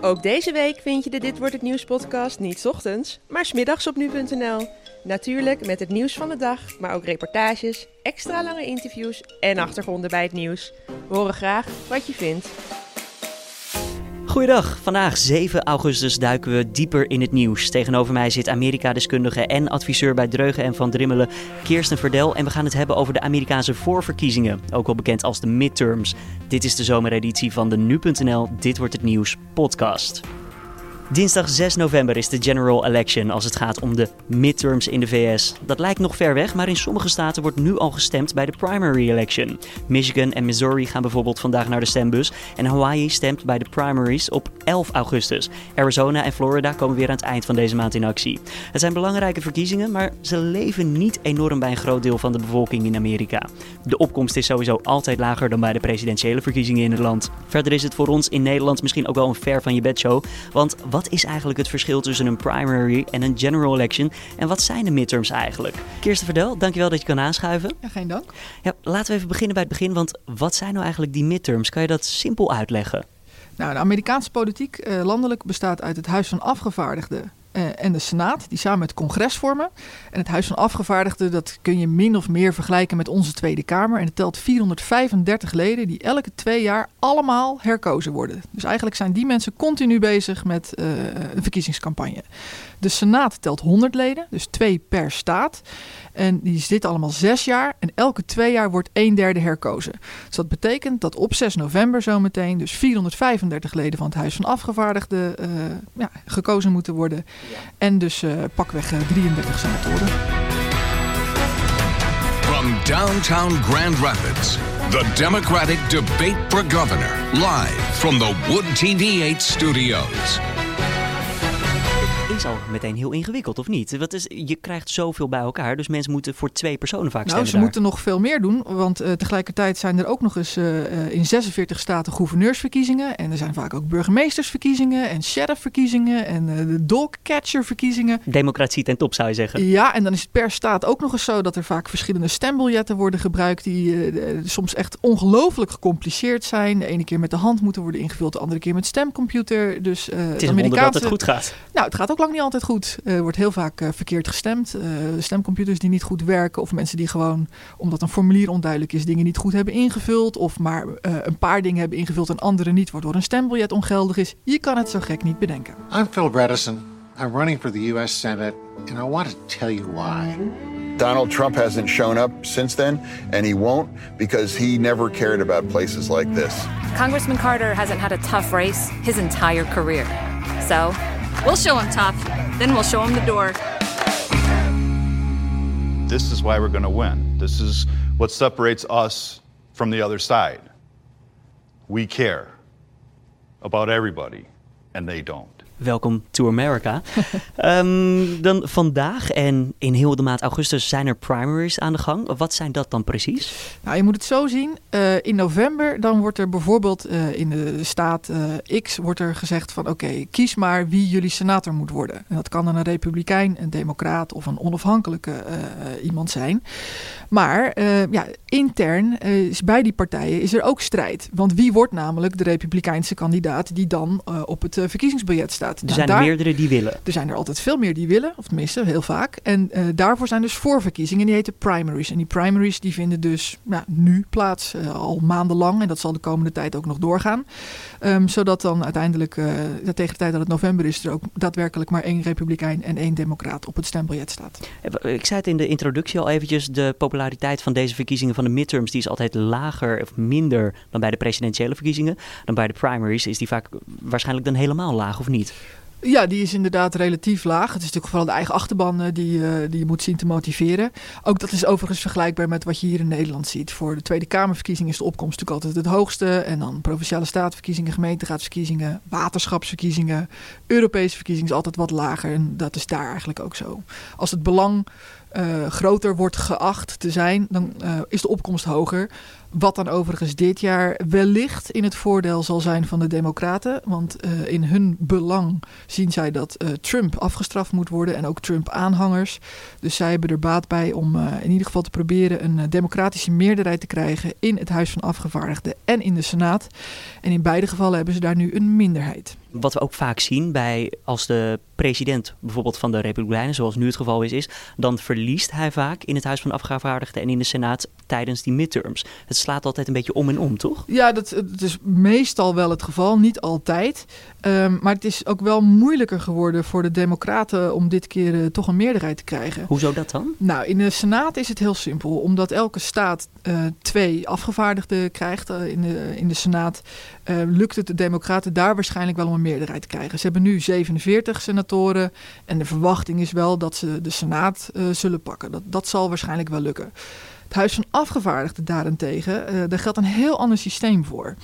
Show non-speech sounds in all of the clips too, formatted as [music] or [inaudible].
Ook deze week vind je de Dit Wordt Het Nieuws podcast niet ochtends, maar 's middags op nu.nl. Natuurlijk met het nieuws van de dag, maar ook reportages, extra lange interviews en achtergronden bij het nieuws. We horen graag wat je vindt. Goeiedag, vandaag 7 augustus duiken we dieper in het nieuws. Tegenover mij zit Amerika-deskundige en adviseur bij Dreugen en Van Drimmelen, Kirsten Verdel. En we gaan het hebben over de Amerikaanse voorverkiezingen, ook wel bekend als de midterms. Dit is de zomereditie van de Nu.nl Dit Wordt Het Nieuws podcast. Dinsdag 6 november is de general election als het gaat om de midterms in de VS. Dat lijkt nog ver weg, maar in sommige staten wordt nu al gestemd bij de primary election. Michigan en Missouri gaan bijvoorbeeld vandaag naar de stembus en Hawaii stemt bij de primaries op 11 augustus. Arizona en Florida komen weer aan het eind van deze maand in actie. Het zijn belangrijke verkiezingen, maar ze leven niet enorm bij een groot deel van de bevolking in Amerika. De opkomst is sowieso altijd lager dan bij de presidentiële verkiezingen in het land. Verder is het voor ons in Nederland misschien ook wel een ver van je bedshow, want is eigenlijk het verschil tussen een primary en een general election? En wat zijn de midterms eigenlijk? Kirsten Verdel, dankjewel dat je kan aanschuiven. Ja, geen dank. Ja, laten we even beginnen bij het begin, want wat zijn nou eigenlijk die midterms? Kan je dat simpel uitleggen? Nou, de Amerikaanse politiek eh, landelijk bestaat uit het Huis van Afgevaardigden en de Senaat, die samen het congres vormen. En het Huis van Afgevaardigden, dat kun je min of meer vergelijken met onze Tweede Kamer. En het telt 435 leden die elke twee jaar allemaal herkozen worden. Dus eigenlijk zijn die mensen continu bezig met uh, een verkiezingscampagne. De Senaat telt 100 leden, dus twee per staat. En die zitten allemaal zes jaar. En elke twee jaar wordt een derde herkozen. Dus dat betekent dat op 6 november zometeen dus 435 leden van het Huis van Afgevaardigden uh, ja, gekozen moeten worden. En dus uh, pakweg 33 senatoren. From downtown Grand Rapids, the Democratic Debate for Governor, live from the Wood TV 8 studios is al meteen heel ingewikkeld, of niet? Wat is, je krijgt zoveel bij elkaar, dus mensen moeten voor twee personen vaak nou, stemmen. ze daar. moeten nog veel meer doen, want uh, tegelijkertijd zijn er ook nog eens uh, in 46 staten gouverneursverkiezingen. En er zijn vaak ook burgemeestersverkiezingen en sheriffverkiezingen en de dogcatcherverkiezingen. Democratie ten top, zou je zeggen. Ja, en dan is het per staat ook nog eens zo dat er vaak verschillende stembiljetten worden gebruikt die soms echt ongelooflijk gecompliceerd zijn. De ene keer met de hand moeten worden ingevuld, de andere keer met stemcomputer. Dus, het is dat het goed gaat. Nou, het gaat ook lang niet altijd goed. Er wordt heel vaak uh, verkeerd gestemd. Uh, stemcomputers die niet goed werken. Of mensen die gewoon, omdat een formulier onduidelijk is, dingen niet goed hebben ingevuld. Of maar uh, een paar dingen hebben ingevuld en andere niet, waardoor een stembiljet ongeldig is. Je kan het zo gek niet bedenken. I'm Phil Bredesen. I'm running for the U.S. Senate. And I want to tell you why. Donald Trump hasn't shown up since then, and he won't because he never cared about places like this. Congressman Carter hasn't had a tough race his entire career. So We'll show him tough. Then we'll show him the door. This is why we're going to win. This is what separates us from the other side. We care about everybody, and they don't. Welkom to America. um, [laughs] dan vandaag en in heel de maand augustus zijn er primaries aan de gang. Wat zijn dat dan precies? Nou, je moet het zo zien. Uh, in november dan wordt er bijvoorbeeld uh, in de staat uh, X wordt er gezegd van oké, okay, kies maar wie jullie senator moet worden. En dat kan dan een republikein, een democraat of een onafhankelijke iemand zijn. Maar ja, intern is bij die partijen is er ook strijd. Want wie wordt namelijk de republikeinse kandidaat die dan op het verkiezingsbiljet staat? Er zijn er meerdere die willen. Er zijn er altijd veel meer die willen, of tenminste heel vaak. En uh, daarvoor zijn dus voorverkiezingen, die heten primaries. En die primaries die vinden dus nou, nu plaats, uh, al maandenlang. En dat zal de komende tijd ook nog doorgaan. Um, zodat dan uiteindelijk, uh, tegen de tijd dat het november is, er ook daadwerkelijk maar één republikein en één democraat op het stembiljet staat. Ik zei het in de introductie al eventjes, de populariteit van deze verkiezingen van de midterms, die is altijd lager of minder dan bij de presidentiële verkiezingen. Dan bij de primaries is die vaak waarschijnlijk dan helemaal laag, of niet? Ja, die is inderdaad relatief laag. Het is natuurlijk vooral de eigen achterban uh, die, uh, die je moet zien te motiveren. Ook dat is overigens vergelijkbaar met wat je hier in Nederland ziet. Voor de Tweede Kamerverkiezing is de opkomst natuurlijk altijd het hoogste. En dan provinciale statenverkiezingen, gemeenteraadsverkiezingen, waterschapsverkiezingen, Europese verkiezingen is altijd wat lager. En dat is daar eigenlijk ook zo. Als het belang uh, groter wordt geacht te zijn, dan uh, is de opkomst hoger. Wat dan overigens dit jaar wellicht in het voordeel zal zijn van de Democraten. Want uh, in hun belang zien zij dat Trump afgestraft moet worden en ook Trump-aanhangers. Dus zij hebben er baat bij om in ieder geval te proberen een democratische meerderheid te krijgen in het Huis van Afgevaardigden en in de Senaat. En in beide gevallen hebben ze daar nu een minderheid. Wat we ook vaak zien bij als de president bijvoorbeeld van de Republikeinen, zoals nu het geval is, is, dan verliest hij vaak in het Huis van Afgevaardigden en in de Senaat tijdens die midterms. Het slaat altijd een beetje om en om, toch? Ja, dat, dat is meestal wel het geval, niet altijd. Ehm, maar het is ook wel moeilijker geworden voor de Democraten om dit keer uh, toch een meerderheid te krijgen. Hoezo dat dan? Nou, in de Senaat is het heel simpel. Omdat elke staat uh, twee afgevaardigden krijgt uh, in, de, in de Senaat, lukt het de Democraten daar waarschijnlijk wel om een meerderheid te krijgen. Ze hebben nu 47 senatoren en de verwachting is wel dat ze de Senaat zullen pakken. Dat, dat zal waarschijnlijk wel lukken. Het Huis van Afgevaardigden daarentegen, uh, daar geldt een heel ander systeem voor.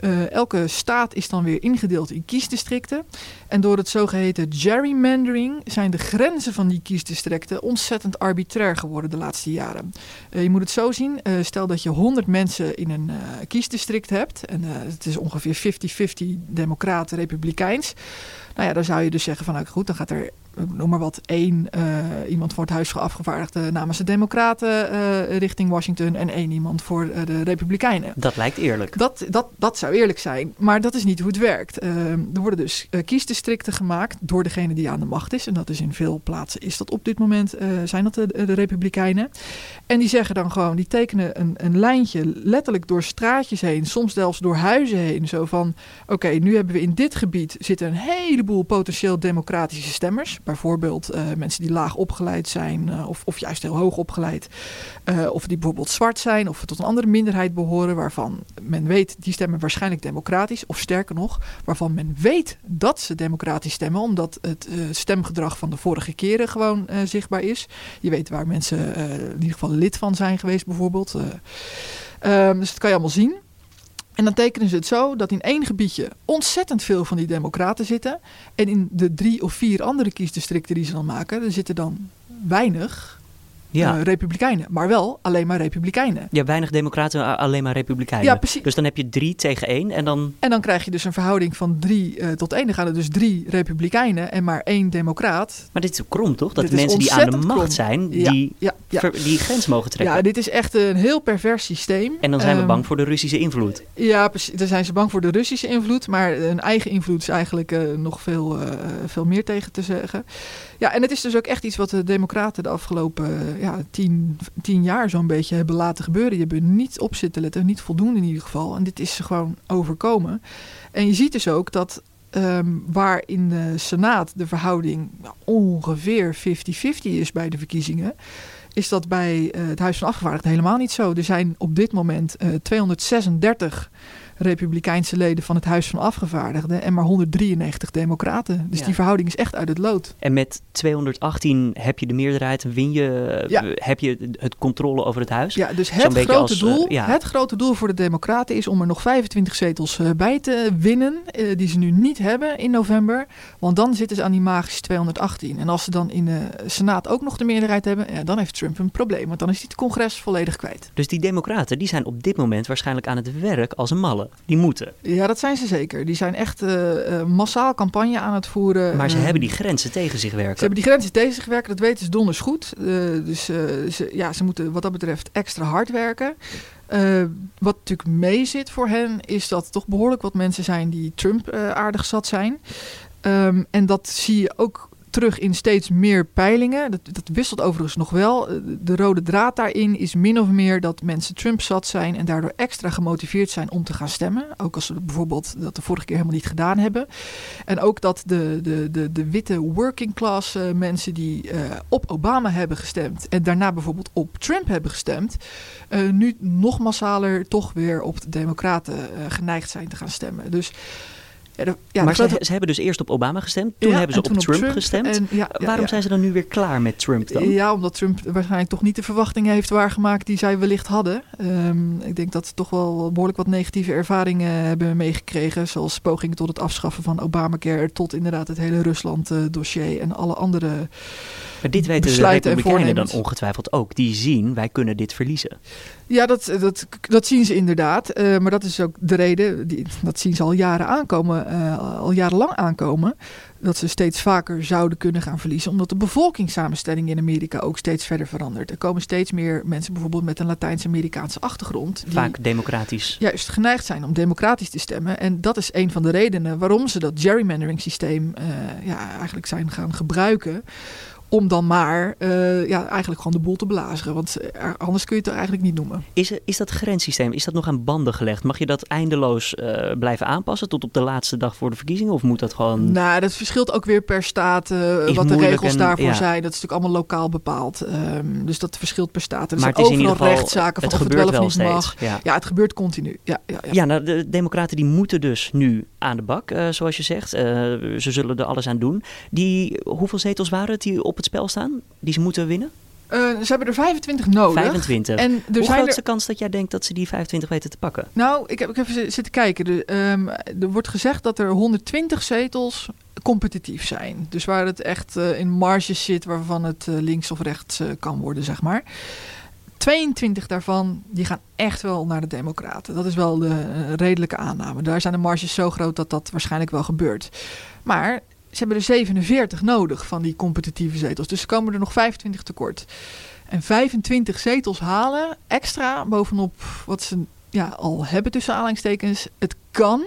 Uh, elke staat is dan weer ingedeeld in kiesdistricten. En door het zogeheten gerrymandering zijn de grenzen van die kiesdistricten ontzettend arbitrair geworden de laatste jaren. Uh, je moet het zo zien, stel dat je 100 mensen in een kiesdistrict hebt. En het is ongeveer 50-50 democraten, republikeins. Nou ja, dan zou je dus zeggen van nou goed, dan gaat er noem maar wat, één uh, iemand voor het Huis van Afgevaardigden namens de Democraten uh, richting Washington en één iemand voor uh, de Republikeinen. Dat lijkt eerlijk. Dat, dat, dat zou eerlijk zijn, maar dat is niet hoe het werkt. er worden dus kiesdistricten gemaakt door degene die aan de macht is. En dat is in veel plaatsen is dat op dit moment, zijn dat de, de, Republikeinen. En die zeggen dan gewoon, die tekenen een, een lijntje letterlijk door straatjes heen, soms zelfs door huizen heen. Zo van, oké, nu hebben we in dit gebied zitten een heleboel potentieel democratische stemmers bijvoorbeeld uh, mensen die laag opgeleid zijn uh, of, of juist heel hoog opgeleid. Uh, of die bijvoorbeeld zwart zijn of tot een andere minderheid behoren waarvan men weet die stemmen waarschijnlijk democratisch. Of sterker nog, waarvan men weet dat ze democratisch stemmen omdat het stemgedrag van de vorige keren gewoon zichtbaar is. Je weet waar mensen in ieder geval lid van zijn geweest bijvoorbeeld. Ehm, dus dat kan je allemaal zien. En dan tekenen ze het zo dat in één gebiedje ontzettend veel van die democraten zitten. En in de drie of vier andere kiesdistricten die ze dan maken, er zitten dan weinig ja. Uh, republikeinen. Maar wel alleen maar republikeinen. Ja, weinig democraten, alleen maar republikeinen. Ja, precies. Dus dan heb je drie tegen één en dan... En dan krijg je dus een verhouding van drie uh, tot één. Dan gaan er dus drie republikeinen en maar één democraat. Maar dit is krom, toch? Dat de mensen die aan de macht krom. zijn, die, ja, ja, ja. die grens mogen trekken. Ja, dit is echt een heel pervers systeem. En dan zijn um, we bang voor de Russische invloed. Ja, precies. Dan zijn ze bang voor de Russische invloed. Maar een eigen invloed is eigenlijk uh, nog veel, veel meer tegen te zeggen. Ja, en het is dus ook echt iets wat de democraten de afgelopen ja, tien, tien jaar zo'n beetje hebben laten gebeuren. Je hebt er niet op zitten letten, niet voldoende in ieder geval. En dit is gewoon overkomen. En je ziet dus ook dat um, waar in de Senaat de verhouding ongeveer 50-50 is bij de verkiezingen, is dat bij uh, het Huis van Afgevaardigden helemaal niet zo. Er zijn op dit moment uh, 236 Republikeinse leden van het Huis van Afgevaardigden en maar 193 Democraten. Dus Ja. die verhouding is echt uit het lood. En met 218 heb je de meerderheid, win je, Ja. heb je het controle over het huis. Ja, dus het grote, als, eh, doel, ja. het grote doel voor de Democraten is om er nog 25 zetels eh, bij te winnen, eh, die ze nu niet hebben in november. Want dan zitten ze aan die magische 218. En als ze dan in de Senaat ook nog de meerderheid hebben, ja, dan heeft Trump een probleem. Want dan is hij het congres volledig kwijt. Dus die democraten die zijn op dit moment waarschijnlijk aan het werk als een malle. Die moeten. Ja, dat zijn ze zeker. Die zijn echt eh, eh, massaal campagne aan het voeren. Maar ze hebben die grenzen tegen zich werken. Ze hebben die grenzen tegen zich werken, dat weten ze donders goed. Eh, dus ze, ja, ze moeten wat dat betreft extra hard werken. Wat natuurlijk mee zit voor hen, is dat toch behoorlijk wat mensen zijn die Trump aardig zat zijn. Ehm, en dat zie je ook terug in steeds meer peilingen. Dat, dat wisselt overigens nog wel. Eh, De rode draad daarin is min of meer dat mensen Trump zat zijn en daardoor extra gemotiveerd zijn om te gaan stemmen. Ook als ze bijvoorbeeld dat de vorige keer helemaal niet gedaan hebben. En ook dat de, de, de, de witte working class eh, mensen die eh, op Obama hebben gestemd en daarna bijvoorbeeld op Trump hebben gestemd, nu nog massaler toch weer op de Democraten geneigd zijn te gaan stemmen. Dus ja, de, ja, de maar ze, grote- ze hebben dus eerst op Obama gestemd, toen Ja, hebben ze op toen Trump, gestemd. en Waarom zijn ze dan nu weer klaar met Trump dan? Ja, omdat Trump waarschijnlijk toch niet de verwachtingen heeft waargemaakt die zij wellicht hadden. Ehm, ik denk dat ze toch wel behoorlijk wat negatieve ervaringen hebben meegekregen. Zoals pogingen tot het afschaffen van Obamacare. Tot inderdaad het hele Rusland-dossier en alle andere Maar dit weten de besluiten en Republikeinen dan ongetwijfeld ook. Die zien, wij kunnen dit verliezen. Ja, dat, dat, dat zien ze inderdaad. Eh, maar dat is ook de reden, die, dat zien ze al jaren aankomen. eh, al jarenlang aankomen. Dat ze steeds vaker zouden kunnen gaan verliezen. Omdat de bevolkingssamenstelling in Amerika ook steeds verder verandert. Er komen steeds meer mensen bijvoorbeeld met een Latijns-Amerikaanse achtergrond. Die Vaak democratisch. juist geneigd zijn om democratisch te stemmen. En dat is een van de redenen waarom ze dat gerrymandering systeem eh, ja, eigenlijk zijn gaan gebruiken. Om dan maar eh, ja, eigenlijk gewoon de boel te blazen. Want er- anders kun je het er eigenlijk niet noemen. Is, is dat grenssysteem, is dat nog aan banden gelegd? Mag je dat eindeloos eh, blijven aanpassen tot op de laatste dag voor de verkiezingen? Of moet dat gewoon... Nou, dat verschilt ook weer per staat eh, wat de regels en- daarvoor ja. zijn. Dat is natuurlijk allemaal lokaal bepaald. Ehm, dus dat verschilt per staat. Er maar zijn het is in overal ieder geval, rechtszaken van het of het wel of niet steeds. mag. Ja. Ja, het gebeurt continu. Ja, ja, ja. Ja, nou, de democraten die moeten dus nu aan de bak, eh, zoals je zegt. Eh, ze zullen er alles aan doen. Die, hoeveel zetels waren het die op het spel staan? Die ze moeten winnen? Eh, ze hebben er 25 nodig. 25. En er Hoe zijn groot is er de kans dat jij denkt dat ze die 25 weten te pakken? Nou, ik heb, ik even zitten kijken. De, ehm, er wordt gezegd dat er 120 zetels competitief zijn. Dus waar het echt eh, in marges zit waarvan het eh, links of rechts kan worden, zeg maar. 22 daarvan die gaan echt wel naar de Democraten. Dat is wel de redelijke aanname. Daar zijn de marges zo groot dat dat waarschijnlijk wel gebeurt. Maar ze hebben er 47 nodig van die competitieve zetels. Dus ze komen er nog 25 tekort. En 25 zetels halen extra bovenop wat ze ja, al hebben tussen aanhalingstekens. Het kan,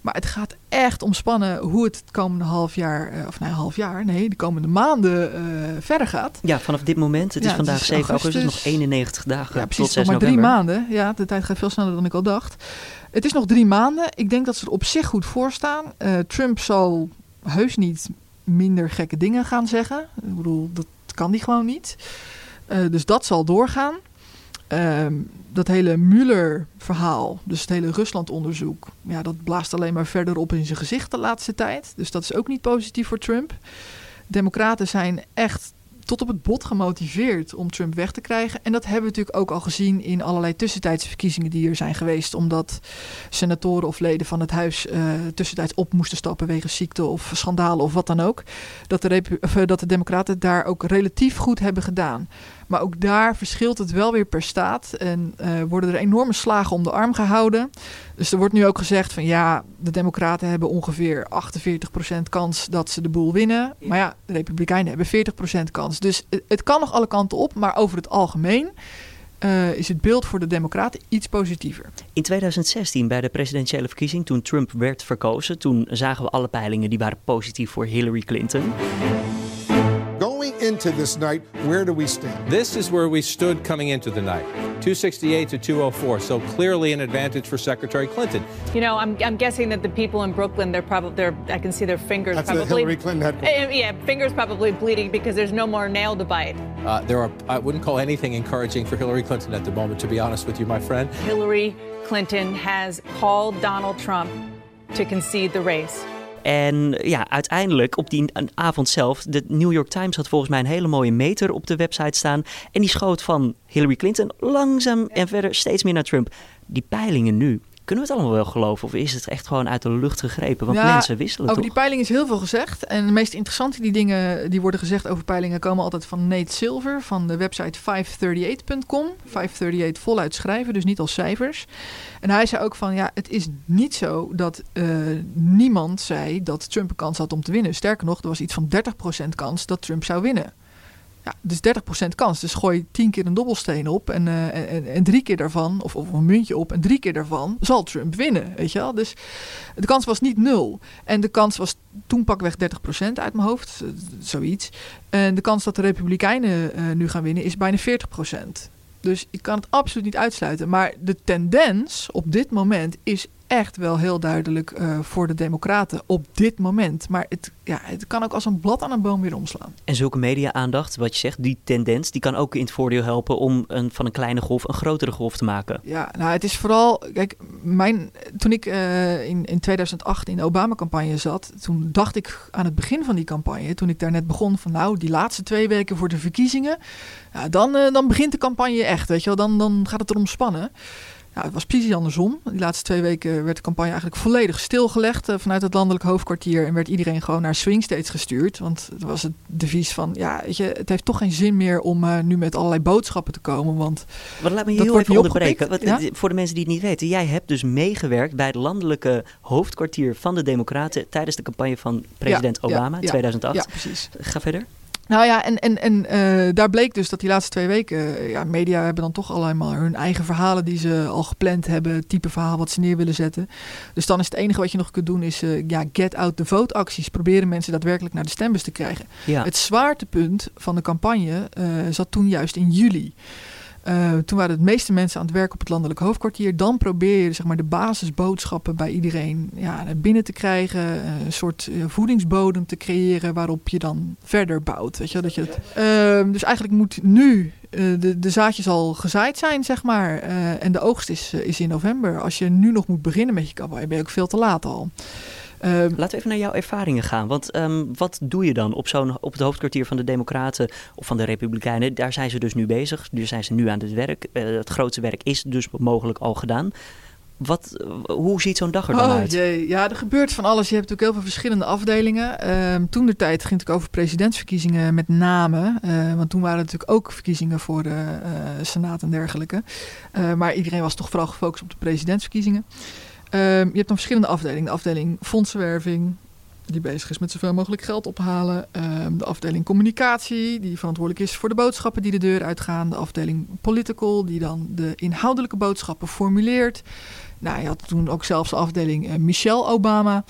maar het gaat echt omspannen hoe het het komende half jaar, eh, of nee, half jaar, nee, de komende maanden eh, verder gaat. Ja, vanaf dit moment, het Ja, is het vandaag is 7 augustus, augustus. nog 91 dagen Ja, tot precies, 6 nog maar drie maanden. Ja, de tijd gaat veel sneller dan ik al dacht. Het is nog drie maanden. Ik denk dat ze er op zich goed voor staan. Eh, Trump zal heus niet minder gekke dingen gaan zeggen. Ik bedoel, dat kan die gewoon niet. Eh, dus dat zal doorgaan. Ehm, dat hele Mueller-verhaal, dus het hele Rusland-onderzoek, ja, dat blaast alleen maar verder op in zijn gezicht de laatste tijd. Dus dat is ook niet positief voor Trump. Democraten zijn echt tot op het bot gemotiveerd om Trump weg te krijgen. En dat hebben we natuurlijk ook al gezien in allerlei tussentijdse verkiezingen die er zijn geweest. Omdat senatoren of leden van het huis eh, tussentijds op moesten stappen wegens ziekte of schandalen of wat dan ook. Dat de, eh, dat de Democraten daar ook relatief goed hebben gedaan. Maar ook daar verschilt het wel weer per staat. En eh, worden er enorme slagen om de arm gehouden. Dus er wordt nu ook gezegd van ja, de Democraten hebben ongeveer 48% kans dat ze de boel winnen. Maar ja, de Republikeinen hebben 40% kans. Dus het, het kan nog alle kanten op, maar over het algemeen eh, is het beeld voor de Democraten iets positiever. In 2016, bij de presidentiële verkiezing, toen Trump werd verkozen, toen zagen we alle peilingen die waren positief voor Hillary Clinton. Going into this night, where do we stand? This is where we stood coming into the night 268 to 204. So clearly an advantage for Secretary Clinton. You know, I'm, I'm guessing that the people in Brooklyn, they're probably, they're, I can see their fingers That's the probably. Hillary Clinton headquarters. Uh, yeah, fingers probably bleeding because there's no more nail to bite. Uh, there are, I wouldn't call anything encouraging for Hillary Clinton at the moment, to be honest with you, my friend. Hillary Clinton has called Donald Trump to concede the race. En ja, uiteindelijk op die avond zelf, de New York Times had volgens mij een hele mooie meter op de website staan. En die schoot van Hillary Clinton langzaam en verder steeds meer naar Trump. Die peilingen nu, kunnen we het allemaal wel geloven? Of is het echt gewoon uit de lucht gegrepen? Want Ja, mensen wisselen Over toch? die peiling is heel veel gezegd. En de meest interessante die dingen die worden gezegd over peilingen komen altijd van Nate Silver van de website 538.com. 538 voluit schrijven, dus niet als cijfers. En hij zei ook van ja, het is niet zo dat eh, niemand zei dat Trump een kans had om te winnen. Sterker nog, er was iets van 30% kans dat Trump zou winnen. Ja, dus 30% kans. Dus gooi 10 keer een dobbelsteen op en, eh, en, en drie keer daarvan, of, of een muntje op en drie keer daarvan, zal Trump winnen. Weet je wel? Dus de kans was niet nul. En de kans was toen pakweg 30% uit mijn hoofd, eh, zoiets. En de kans dat de Republikeinen eh, nu gaan winnen is bijna 40%. Dus ik kan het absoluut niet uitsluiten. Maar de tendens op dit moment is echt wel heel duidelijk eh, voor de Democraten op dit moment. Maar het, ja, het kan ook als een blad aan een boom weer omslaan. En zulke media-aandacht, wat je zegt, die tendens, die kan ook in het voordeel helpen om een, van een kleine golf een grotere golf te maken. Ja, nou het is vooral, kijk, mijn, toen ik eh, in, in 2008 in de Obama-campagne zat, toen dacht ik aan het begin van die campagne, toen ik daar net begon van nou, die laatste twee weken voor de verkiezingen, ja, dan, eh, dan begint de campagne echt, weet je wel, dan, dan gaat het erom spannen. Nou, het was precies andersom. Die laatste twee weken werd de campagne eigenlijk volledig stilgelegd uh, vanuit het landelijk hoofdkwartier. En werd iedereen gewoon naar swing states gestuurd. Want het was het devies van, ja, weet je, het heeft toch geen zin meer om uh, nu met allerlei boodschappen te komen. Want Wat laat me je heel even onderbreken. Ja? Voor de mensen die het niet weten. Jij hebt dus meegewerkt bij het landelijke hoofdkwartier van de Democraten tijdens de campagne van president ja, Obama ja, 2008. Ja, precies. Ga verder. Nou ja, en, en, en uh, daar bleek dus dat die laatste twee weken, uh, ja, media hebben dan toch allemaal hun eigen verhalen die ze al gepland hebben, type verhaal wat ze neer willen zetten. Dus dan is het enige wat je nog kunt doen is, uh, ja, get out the vote acties. Proberen mensen daadwerkelijk naar de stembus te krijgen. Ja. Het zwaartepunt van de campagne zat toen juist in juli. Uh, toen waren het meeste mensen aan het werk op het landelijk hoofdkwartier. Dan probeer je zeg maar, de basisboodschappen bij iedereen ja, binnen te krijgen. Uh, een soort uh, voedingsbodem te creëren waarop je dan verder bouwt. Weet je, dat je het, ehm, dus eigenlijk moet nu de, de zaadjes al gezaaid zijn, zeg maar. en de oogst is, is in november. Als je nu nog moet beginnen met je campagne, ben je ook veel te laat al. Um, Laten we even naar jouw ervaringen gaan. Want um, wat doe je dan op, zo'n, op het hoofdkwartier van de Democraten of van de Republikeinen? Daar zijn ze dus nu bezig. Daar zijn ze nu aan het werk. Uh, het grootste werk is dus mogelijk al gedaan. Wat, hoe ziet zo'n dag er dan oh, uit? Jee. Ja, er gebeurt van alles. Je hebt natuurlijk heel veel verschillende afdelingen. Um, toen de tijd ging het over presidentsverkiezingen met name. Uh, want toen waren er natuurlijk ook verkiezingen voor de uh, Senaat en dergelijke. Maar iedereen was toch vooral gefocust op de presidentsverkiezingen. Um, je hebt dan verschillende afdelingen. De afdeling fondsenwerving, die bezig is met zoveel mogelijk geld ophalen. Um, de afdeling communicatie, die verantwoordelijk is voor de boodschappen die de deur uitgaan. De afdeling political, die dan de inhoudelijke boodschappen formuleert. Nou, je had toen ook zelfs de afdeling uh, Michelle Obama.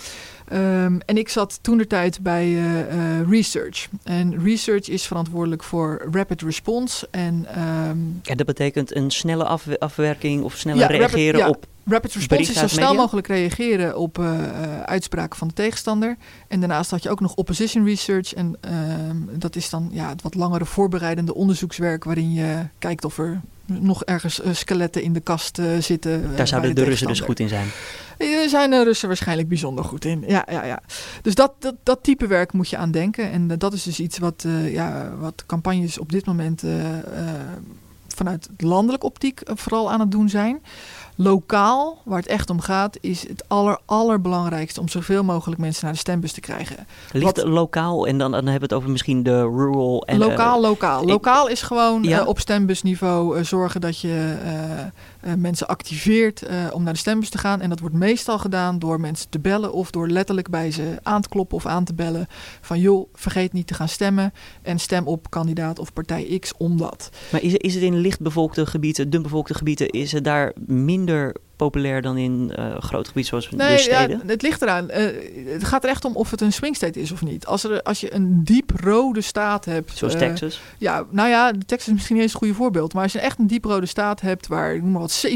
Um, en ik zat toen de tijd bij uh, uh, research. En research is verantwoordelijk voor rapid response. En, um, en dat betekent een snelle af afwerking of sneller ja, reageren rapid, op. Ja, rapid response is zo snel mogelijk reageren op uh, uitspraken van de tegenstander. En daarnaast had je ook nog opposition research. En um, dat is dan ja, het wat langere voorbereidende onderzoekswerk waarin je kijkt of er nog ergens skeletten in de kast zitten. Daar zouden de, de Russen dus goed in zijn. Daar zijn de Russen waarschijnlijk bijzonder goed in. Ja, ja, ja. Dus dat, dat, dat type werk moet je aan denken. En uh, dat is dus iets wat, ja, wat campagnes op dit moment vanuit landelijk optiek vooral aan het doen zijn. Lokaal, waar het echt om gaat, is het aller, allerbelangrijkste om zoveel mogelijk mensen naar de stembus te krijgen. Ligt Wat, lokaal en dan, dan hebben we het over misschien de rural. En, lokaal, uh, lokaal. Lokaal is gewoon ja? uh, op stembusniveau uh, zorgen dat je mensen activeert om naar de stembus te gaan. En dat wordt meestal gedaan door mensen te bellen of door letterlijk bij ze aan te kloppen of aan te bellen. Van joh, vergeet niet te gaan stemmen en stem op kandidaat of partij X omdat. Maar is, is het in lichtbevolkte gebieden, dunbevolkte gebieden, is het daar minder populair dan in uh, groot gebied zoals nee, de steden? Ja, het ligt eraan. Uh, het gaat er echt om of het een swing state is of niet. Als, er, als je een diep rode staat hebt... Zoals uh, Texas? Ja, nou ja, Texas is misschien niet eens een goede voorbeeld. Maar als je echt een diep rode staat hebt... waar noem maar wat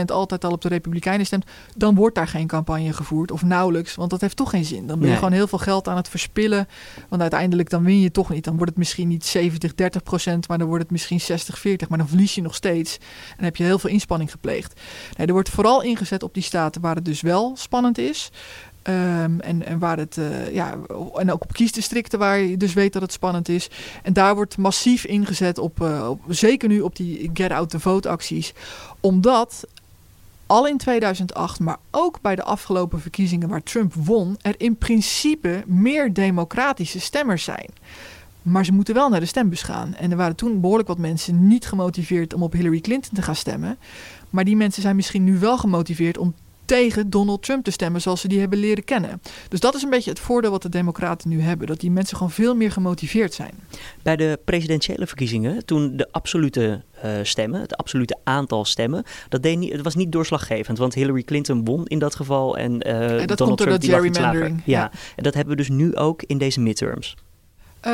70% altijd al op de Republikeinen stemt... dan wordt daar geen campagne gevoerd of nauwelijks. Want dat heeft toch geen zin. Dan ben je nee. gewoon heel veel geld aan het verspillen. Want uiteindelijk dan win je toch niet. Dan wordt het misschien niet 70-30%, maar dan wordt het misschien 60-40. Maar dan verlies je nog steeds. En heb je heel veel inspanning gepleegd. Nee, er wordt vooral ingezet op die staten waar het dus wel spannend is. Um, en, en waar het, uh, ja, en ook op kiesdistricten waar je dus weet dat het spannend is. En daar wordt massief ingezet op, uh, op zeker nu op die get out the vote acties. Omdat al in 2008, maar ook bij de afgelopen verkiezingen waar Trump won, er in principe meer democratische stemmers zijn. Maar ze moeten wel naar de stembus gaan. En er waren toen behoorlijk wat mensen niet gemotiveerd om op Hillary Clinton te gaan stemmen. Maar die mensen zijn misschien nu wel gemotiveerd om tegen Donald Trump te stemmen zoals ze die hebben leren kennen. Dus dat is een beetje het voordeel wat de Democraten nu hebben. Dat die mensen gewoon veel meer gemotiveerd zijn. Bij de presidentiële verkiezingen, toen de absolute uh, stemmen, het absolute aantal stemmen, dat, deed niet, het was niet doorslaggevend. Want Hillary Clinton won in dat geval en, uh, en dat Donald komt Trump dat gerrymandering. Ja. ja, en dat hebben we dus nu ook in deze midterms. Uh,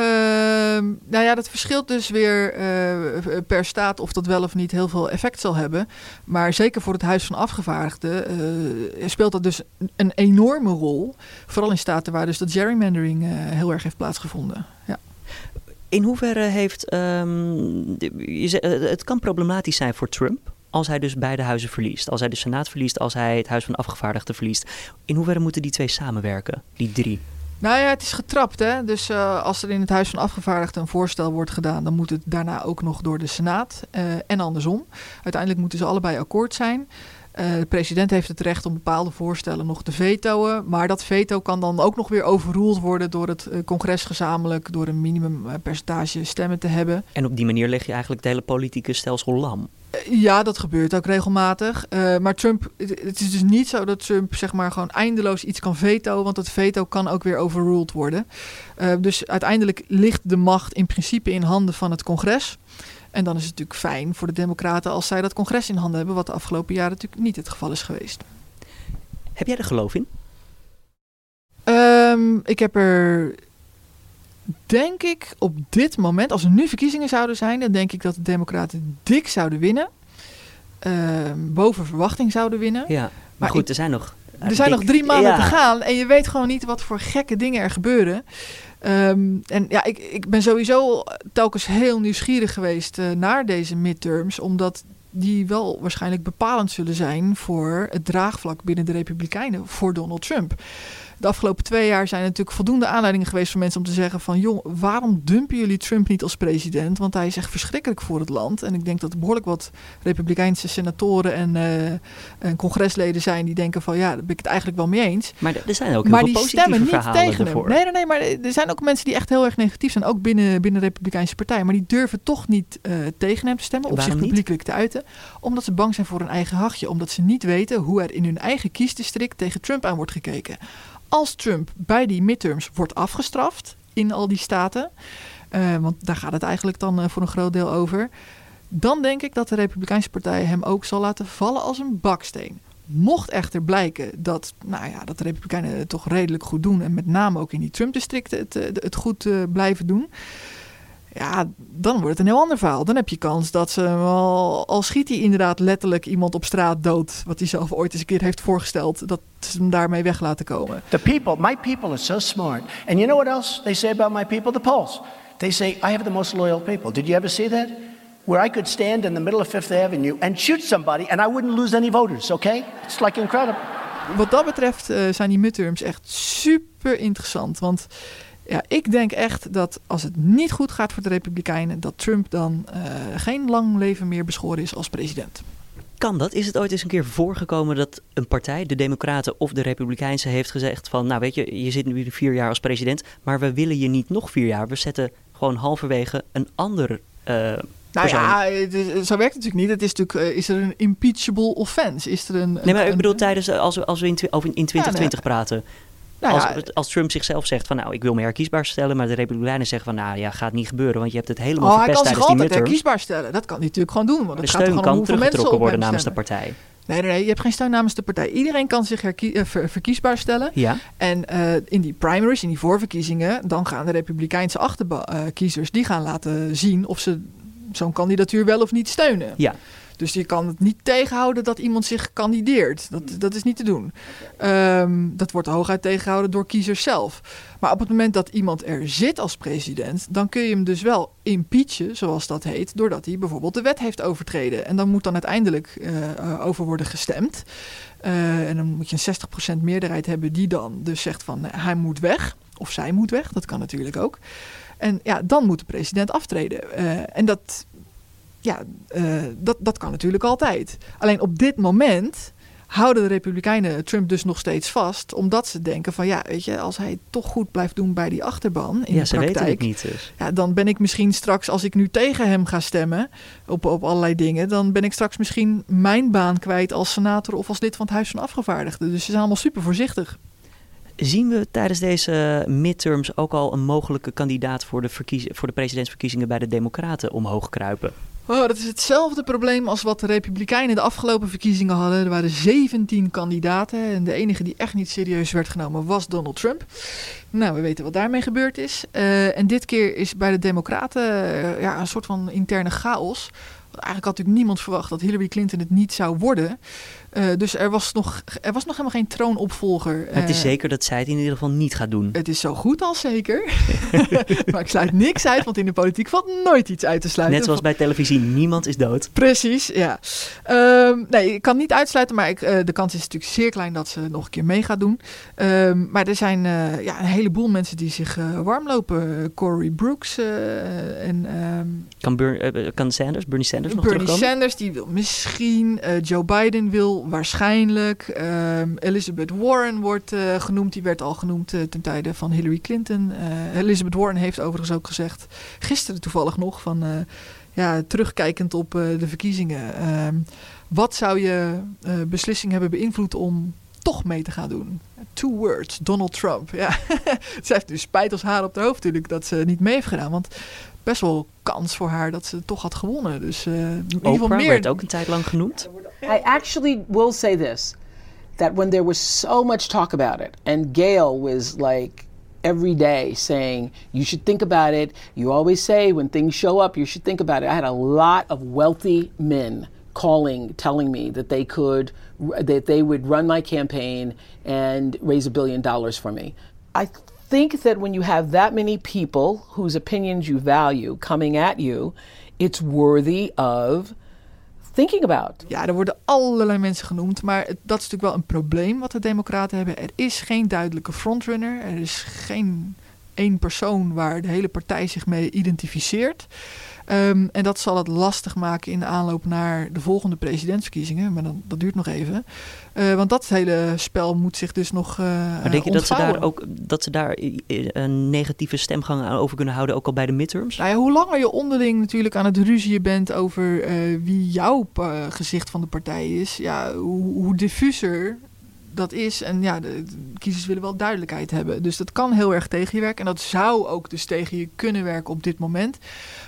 nou ja, dat verschilt dus weer uh, per staat of dat wel of niet heel veel effect zal hebben. Maar zeker voor het Huis van Afgevaardigden uh, speelt dat dus een enorme rol. Vooral in staten waar dus dat gerrymandering heel erg heeft plaatsgevonden. Ja. In hoeverre heeft. Um, het kan problematisch zijn voor Trump als hij dus beide huizen verliest. Als hij de Senaat verliest, als hij het Huis van Afgevaardigden verliest. In hoeverre moeten die twee samenwerken, die drie? Nou ja, het is getrapt. Hè? Dus uh, als er in het Huis van Afgevaardigden een voorstel wordt gedaan, dan moet het daarna ook nog door de Senaat. Uh, en andersom. Uiteindelijk moeten ze allebei akkoord zijn. Uh, de president heeft het recht om bepaalde voorstellen nog te vetoen. Maar dat veto kan dan ook nog weer overroeld worden door het uh, congres gezamenlijk door een minimumpercentage stemmen te hebben. En op die manier leg je eigenlijk het hele politieke stelsel lam. Uh, ja, dat gebeurt ook regelmatig. maar Trump, het is dus niet zo dat Trump zeg maar gewoon eindeloos iets kan vetoen, want het veto kan ook weer overruled worden. dus uiteindelijk ligt de macht in principe in handen van het congres. En dan is het natuurlijk fijn voor de Democraten als zij dat congres in handen hebben, wat de afgelopen jaren natuurlijk niet het geval is geweest. Heb jij er geloof in? Um, ik heb er, denk ik, op dit moment, als er nu verkiezingen zouden zijn, dan denk ik dat de Democraten dik zouden winnen. Um, boven verwachting zouden winnen. Ja, maar, maar goed, ik, er zijn nog. Er zijn nog drie maanden ja. te gaan en je weet gewoon niet wat voor gekke dingen er gebeuren. Um, en ja, ik, ik ben sowieso telkens heel nieuwsgierig geweest uh, naar deze midterms, omdat die wel waarschijnlijk bepalend zullen zijn voor het draagvlak binnen de Republikeinen voor Donald Trump. De afgelopen twee jaar zijn er natuurlijk voldoende aanleidingen geweest voor mensen om te zeggen van jong, waarom dumpen jullie Trump niet als president? Want hij is echt verschrikkelijk voor het land. En ik denk dat er behoorlijk wat Republikeinse senatoren en, uh, en congresleden zijn die denken van ja, daar ben ik het eigenlijk wel mee eens. Maar er zijn ook heel maar veel die positieve stemmen niet tegen ervoor. hem. Nee, nee, nee, maar er zijn ook mensen die echt heel erg negatief zijn, ook binnen, binnen de Republikeinse partij. Maar die durven toch niet uh, tegen hem te stemmen, of zich publiekelijk te uiten. Omdat ze bang zijn voor hun eigen hachje. Omdat ze niet weten hoe er in hun eigen kiesdistrict tegen Trump aan wordt gekeken als Trump bij die midterms wordt afgestraft in al die staten, uh, want daar gaat het eigenlijk dan uh, voor een groot deel over, dan denk ik dat de Republikeinse Partij hem ook zal laten vallen als een baksteen. Mocht echter blijken dat, nou ja, dat de Republikeinen het toch redelijk goed doen en met name ook in die Trump-districten het, het goed blijven doen, ja, dan wordt het een heel ander verhaal. Dan heb je kans dat ze al, al schiet hij inderdaad letterlijk iemand op straat dood, wat hij zelf ooit eens een keer heeft voorgesteld, dat ze hem daarmee weg laten komen. The people, my people are so smart. And you know what else they say about my people? The polls. They say I have the most loyal people. Did you ever see that? Where I could stand in the middle of Fifth Avenue and shoot somebody and I wouldn't lose any voters, okay? It's like incredible. Wat dat betreft uh, zijn die midterms echt super interessant, want ja, ik denk echt dat als het niet goed gaat voor de Republikeinen, dat Trump dan uh, geen lang leven meer beschoren is als president. Kan dat? Is het ooit eens een keer voorgekomen dat een partij, de Democraten of de Republikeinse, heeft gezegd van, nou weet je, je zit nu vier jaar als president, maar we willen je niet nog vier jaar. We zetten gewoon halverwege een ander uh, nou ja, is, zo werkt het natuurlijk niet. Het is natuurlijk, uh, is er een impeachable offense? Is er een, nee, maar ik bedoel tijdens, als we, als we in, over in 2020 ja, nee. praten. Nou als, ja, als, Trump zichzelf zegt van nou, ik wil me herkiesbaar stellen, maar de Republikeinen zeggen van nou ja, gaat niet gebeuren, want je hebt het helemaal oh, hij verpest kan zich tijdens die altijd midterms. herkiesbaar stellen. Dat kan hij natuurlijk gewoon doen. Want De het gaat steun er gewoon om kan hoeveel mensen teruggetrokken worden namens de partij. Nee, nee, nee, je hebt geen steun namens de partij. Iedereen kan zich ver- verkiesbaar stellen. Ja. En uh, in die primaries, in die voorverkiezingen, dan gaan de Republikeinse achterkiezers die gaan laten zien of ze zo'n kandidatuur wel of niet steunen. Ja. Dus je kan het niet tegenhouden dat iemand zich kandideert. Dat, dat is niet te doen. Um, dat wordt hooguit tegengehouden door kiezers zelf. Maar op het moment dat iemand er zit als president, dan kun je hem dus wel impeachen, zoals dat heet, doordat hij bijvoorbeeld de wet heeft overtreden. En dan moet dan uiteindelijk uh, over worden gestemd. Uh, en dan moet je een 60% meerderheid hebben die dan dus zegt van hij moet weg. Of zij moet weg, dat kan natuurlijk ook. En ja, dan moet de president aftreden. En dat, ja, uh, dat, dat kan natuurlijk altijd. Alleen op dit moment houden de Republikeinen Trump dus nog steeds vast. Omdat ze denken van ja, weet je, als hij toch goed blijft doen bij die achterban in ja, de ze praktijk. weten het niet dus. Ja, dan ben ik misschien straks, als ik nu tegen hem ga stemmen op, op allerlei dingen, dan ben ik straks misschien mijn baan kwijt als senator of als lid van het Huis van Afgevaardigden. Dus ze zijn allemaal super voorzichtig. Zien we tijdens deze midterms ook al een mogelijke kandidaat voor de, voor de presidentsverkiezingen bij de Democraten omhoog kruipen? Oh, dat is hetzelfde probleem als wat de Republikeinen de afgelopen verkiezingen hadden. Er waren 17 kandidaten en de enige die echt niet serieus werd genomen was Donald Trump. Nou, we weten wat daarmee gebeurd is. Uh, en dit keer is bij de Democraten uh, ja, een soort van interne chaos. eigenlijk had natuurlijk niemand verwacht dat Hillary Clinton het niet zou worden. Uh, dus er was, nog, er was nog helemaal geen troonopvolger. het is uh, zeker dat zij het in ieder geval niet gaat doen. Het is zo goed als zeker. [laughs] maar ik sluit niks uit, want in de politiek valt nooit iets uit te sluiten. Net zoals bij televisie, niemand is dood. Precies, ja. Um, nee, ik kan niet uitsluiten, maar ik, uh, de kans is natuurlijk zeer klein dat ze nog een keer mee gaat doen. Um, maar er zijn ja, een heleboel mensen die zich warm lopen. Cory Brooks en... Um, kan, Sanders, Bernie Sanders nog Bernie terugkomen? Sanders, die wil misschien. Joe Biden wil waarschijnlijk. Um, Elizabeth Warren wordt uh, genoemd. Die werd al genoemd uh, ten tijde van Hillary Clinton. Uh, Elizabeth Warren heeft overigens ook gezegd, gisteren toevallig nog, van ja, terugkijkend op de verkiezingen. Um, wat zou je beslissing hebben beïnvloed om toch mee te gaan doen? Two words, Donald Trump. Ja. [laughs] Ze heeft dus spijt als haar op de hoofd natuurlijk dat ze niet mee heeft gedaan. Want best wel kans voor haar dat ze toch had gewonnen. Dus uh, in ieder geval meer. werd ook een tijd lang genoemd. I actually will say this: that when there was so much talk about it, and Gail was like every day saying, You should think about it. You always say when things show up, you should think about it. I had a lot of wealthy men calling, telling me that they could, that they would run my campaign and raise a billion dollars for me. I think that when you have that many people whose opinions you value coming at you, it's worthy of thinking about. Ja, er worden allerlei mensen genoemd, maar dat is natuurlijk wel een probleem wat de Democraten hebben. Er is geen duidelijke frontrunner, er is geen één persoon waar de hele partij zich mee identificeert. Um, en dat zal het lastig maken in de aanloop naar de volgende presidentsverkiezingen. Maar dan, dat duurt nog even. Uh, want dat hele spel moet zich dus nog. Uh, maar denk je dat ze daar ook dat ze daar een negatieve stemgang aan over kunnen houden, ook al bij de midterms? Nou ja, hoe langer je onderling natuurlijk aan het ruzien bent over uh, wie jouw gezicht van de partij is, ja, hoe, hoe diffuser dat is. En ja, de, kiezers willen wel duidelijkheid hebben. Dus dat kan heel erg tegen je werken. En dat zou ook dus tegen je kunnen werken op dit moment.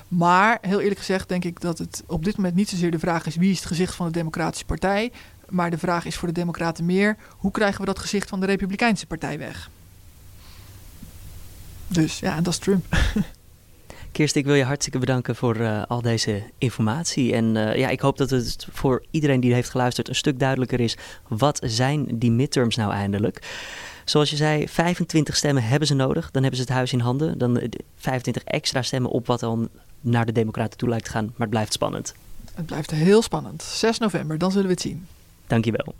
Maar heel eerlijk gezegd denk ik dat het op dit moment niet zozeer de vraag is wie is het gezicht van de Democratische Partij. Maar de vraag is voor de Democraten meer hoe krijgen we dat gezicht van de Republikeinse Partij weg. Dus ja, dat is Trump. [laughs] Kirsten, ik wil je hartstikke bedanken voor uh, al deze informatie. En uh, ja, ik hoop dat het voor iedereen die heeft geluisterd een stuk duidelijker is. Wat zijn die midterms nou eindelijk? Zoals je zei, 25 stemmen hebben ze nodig. Dan hebben ze het huis in handen. Dan 25 extra stemmen op wat dan naar de Democraten toe lijkt te gaan. Maar het blijft spannend. Het blijft heel spannend. 6 november, dan zullen we het zien. Dankjewel.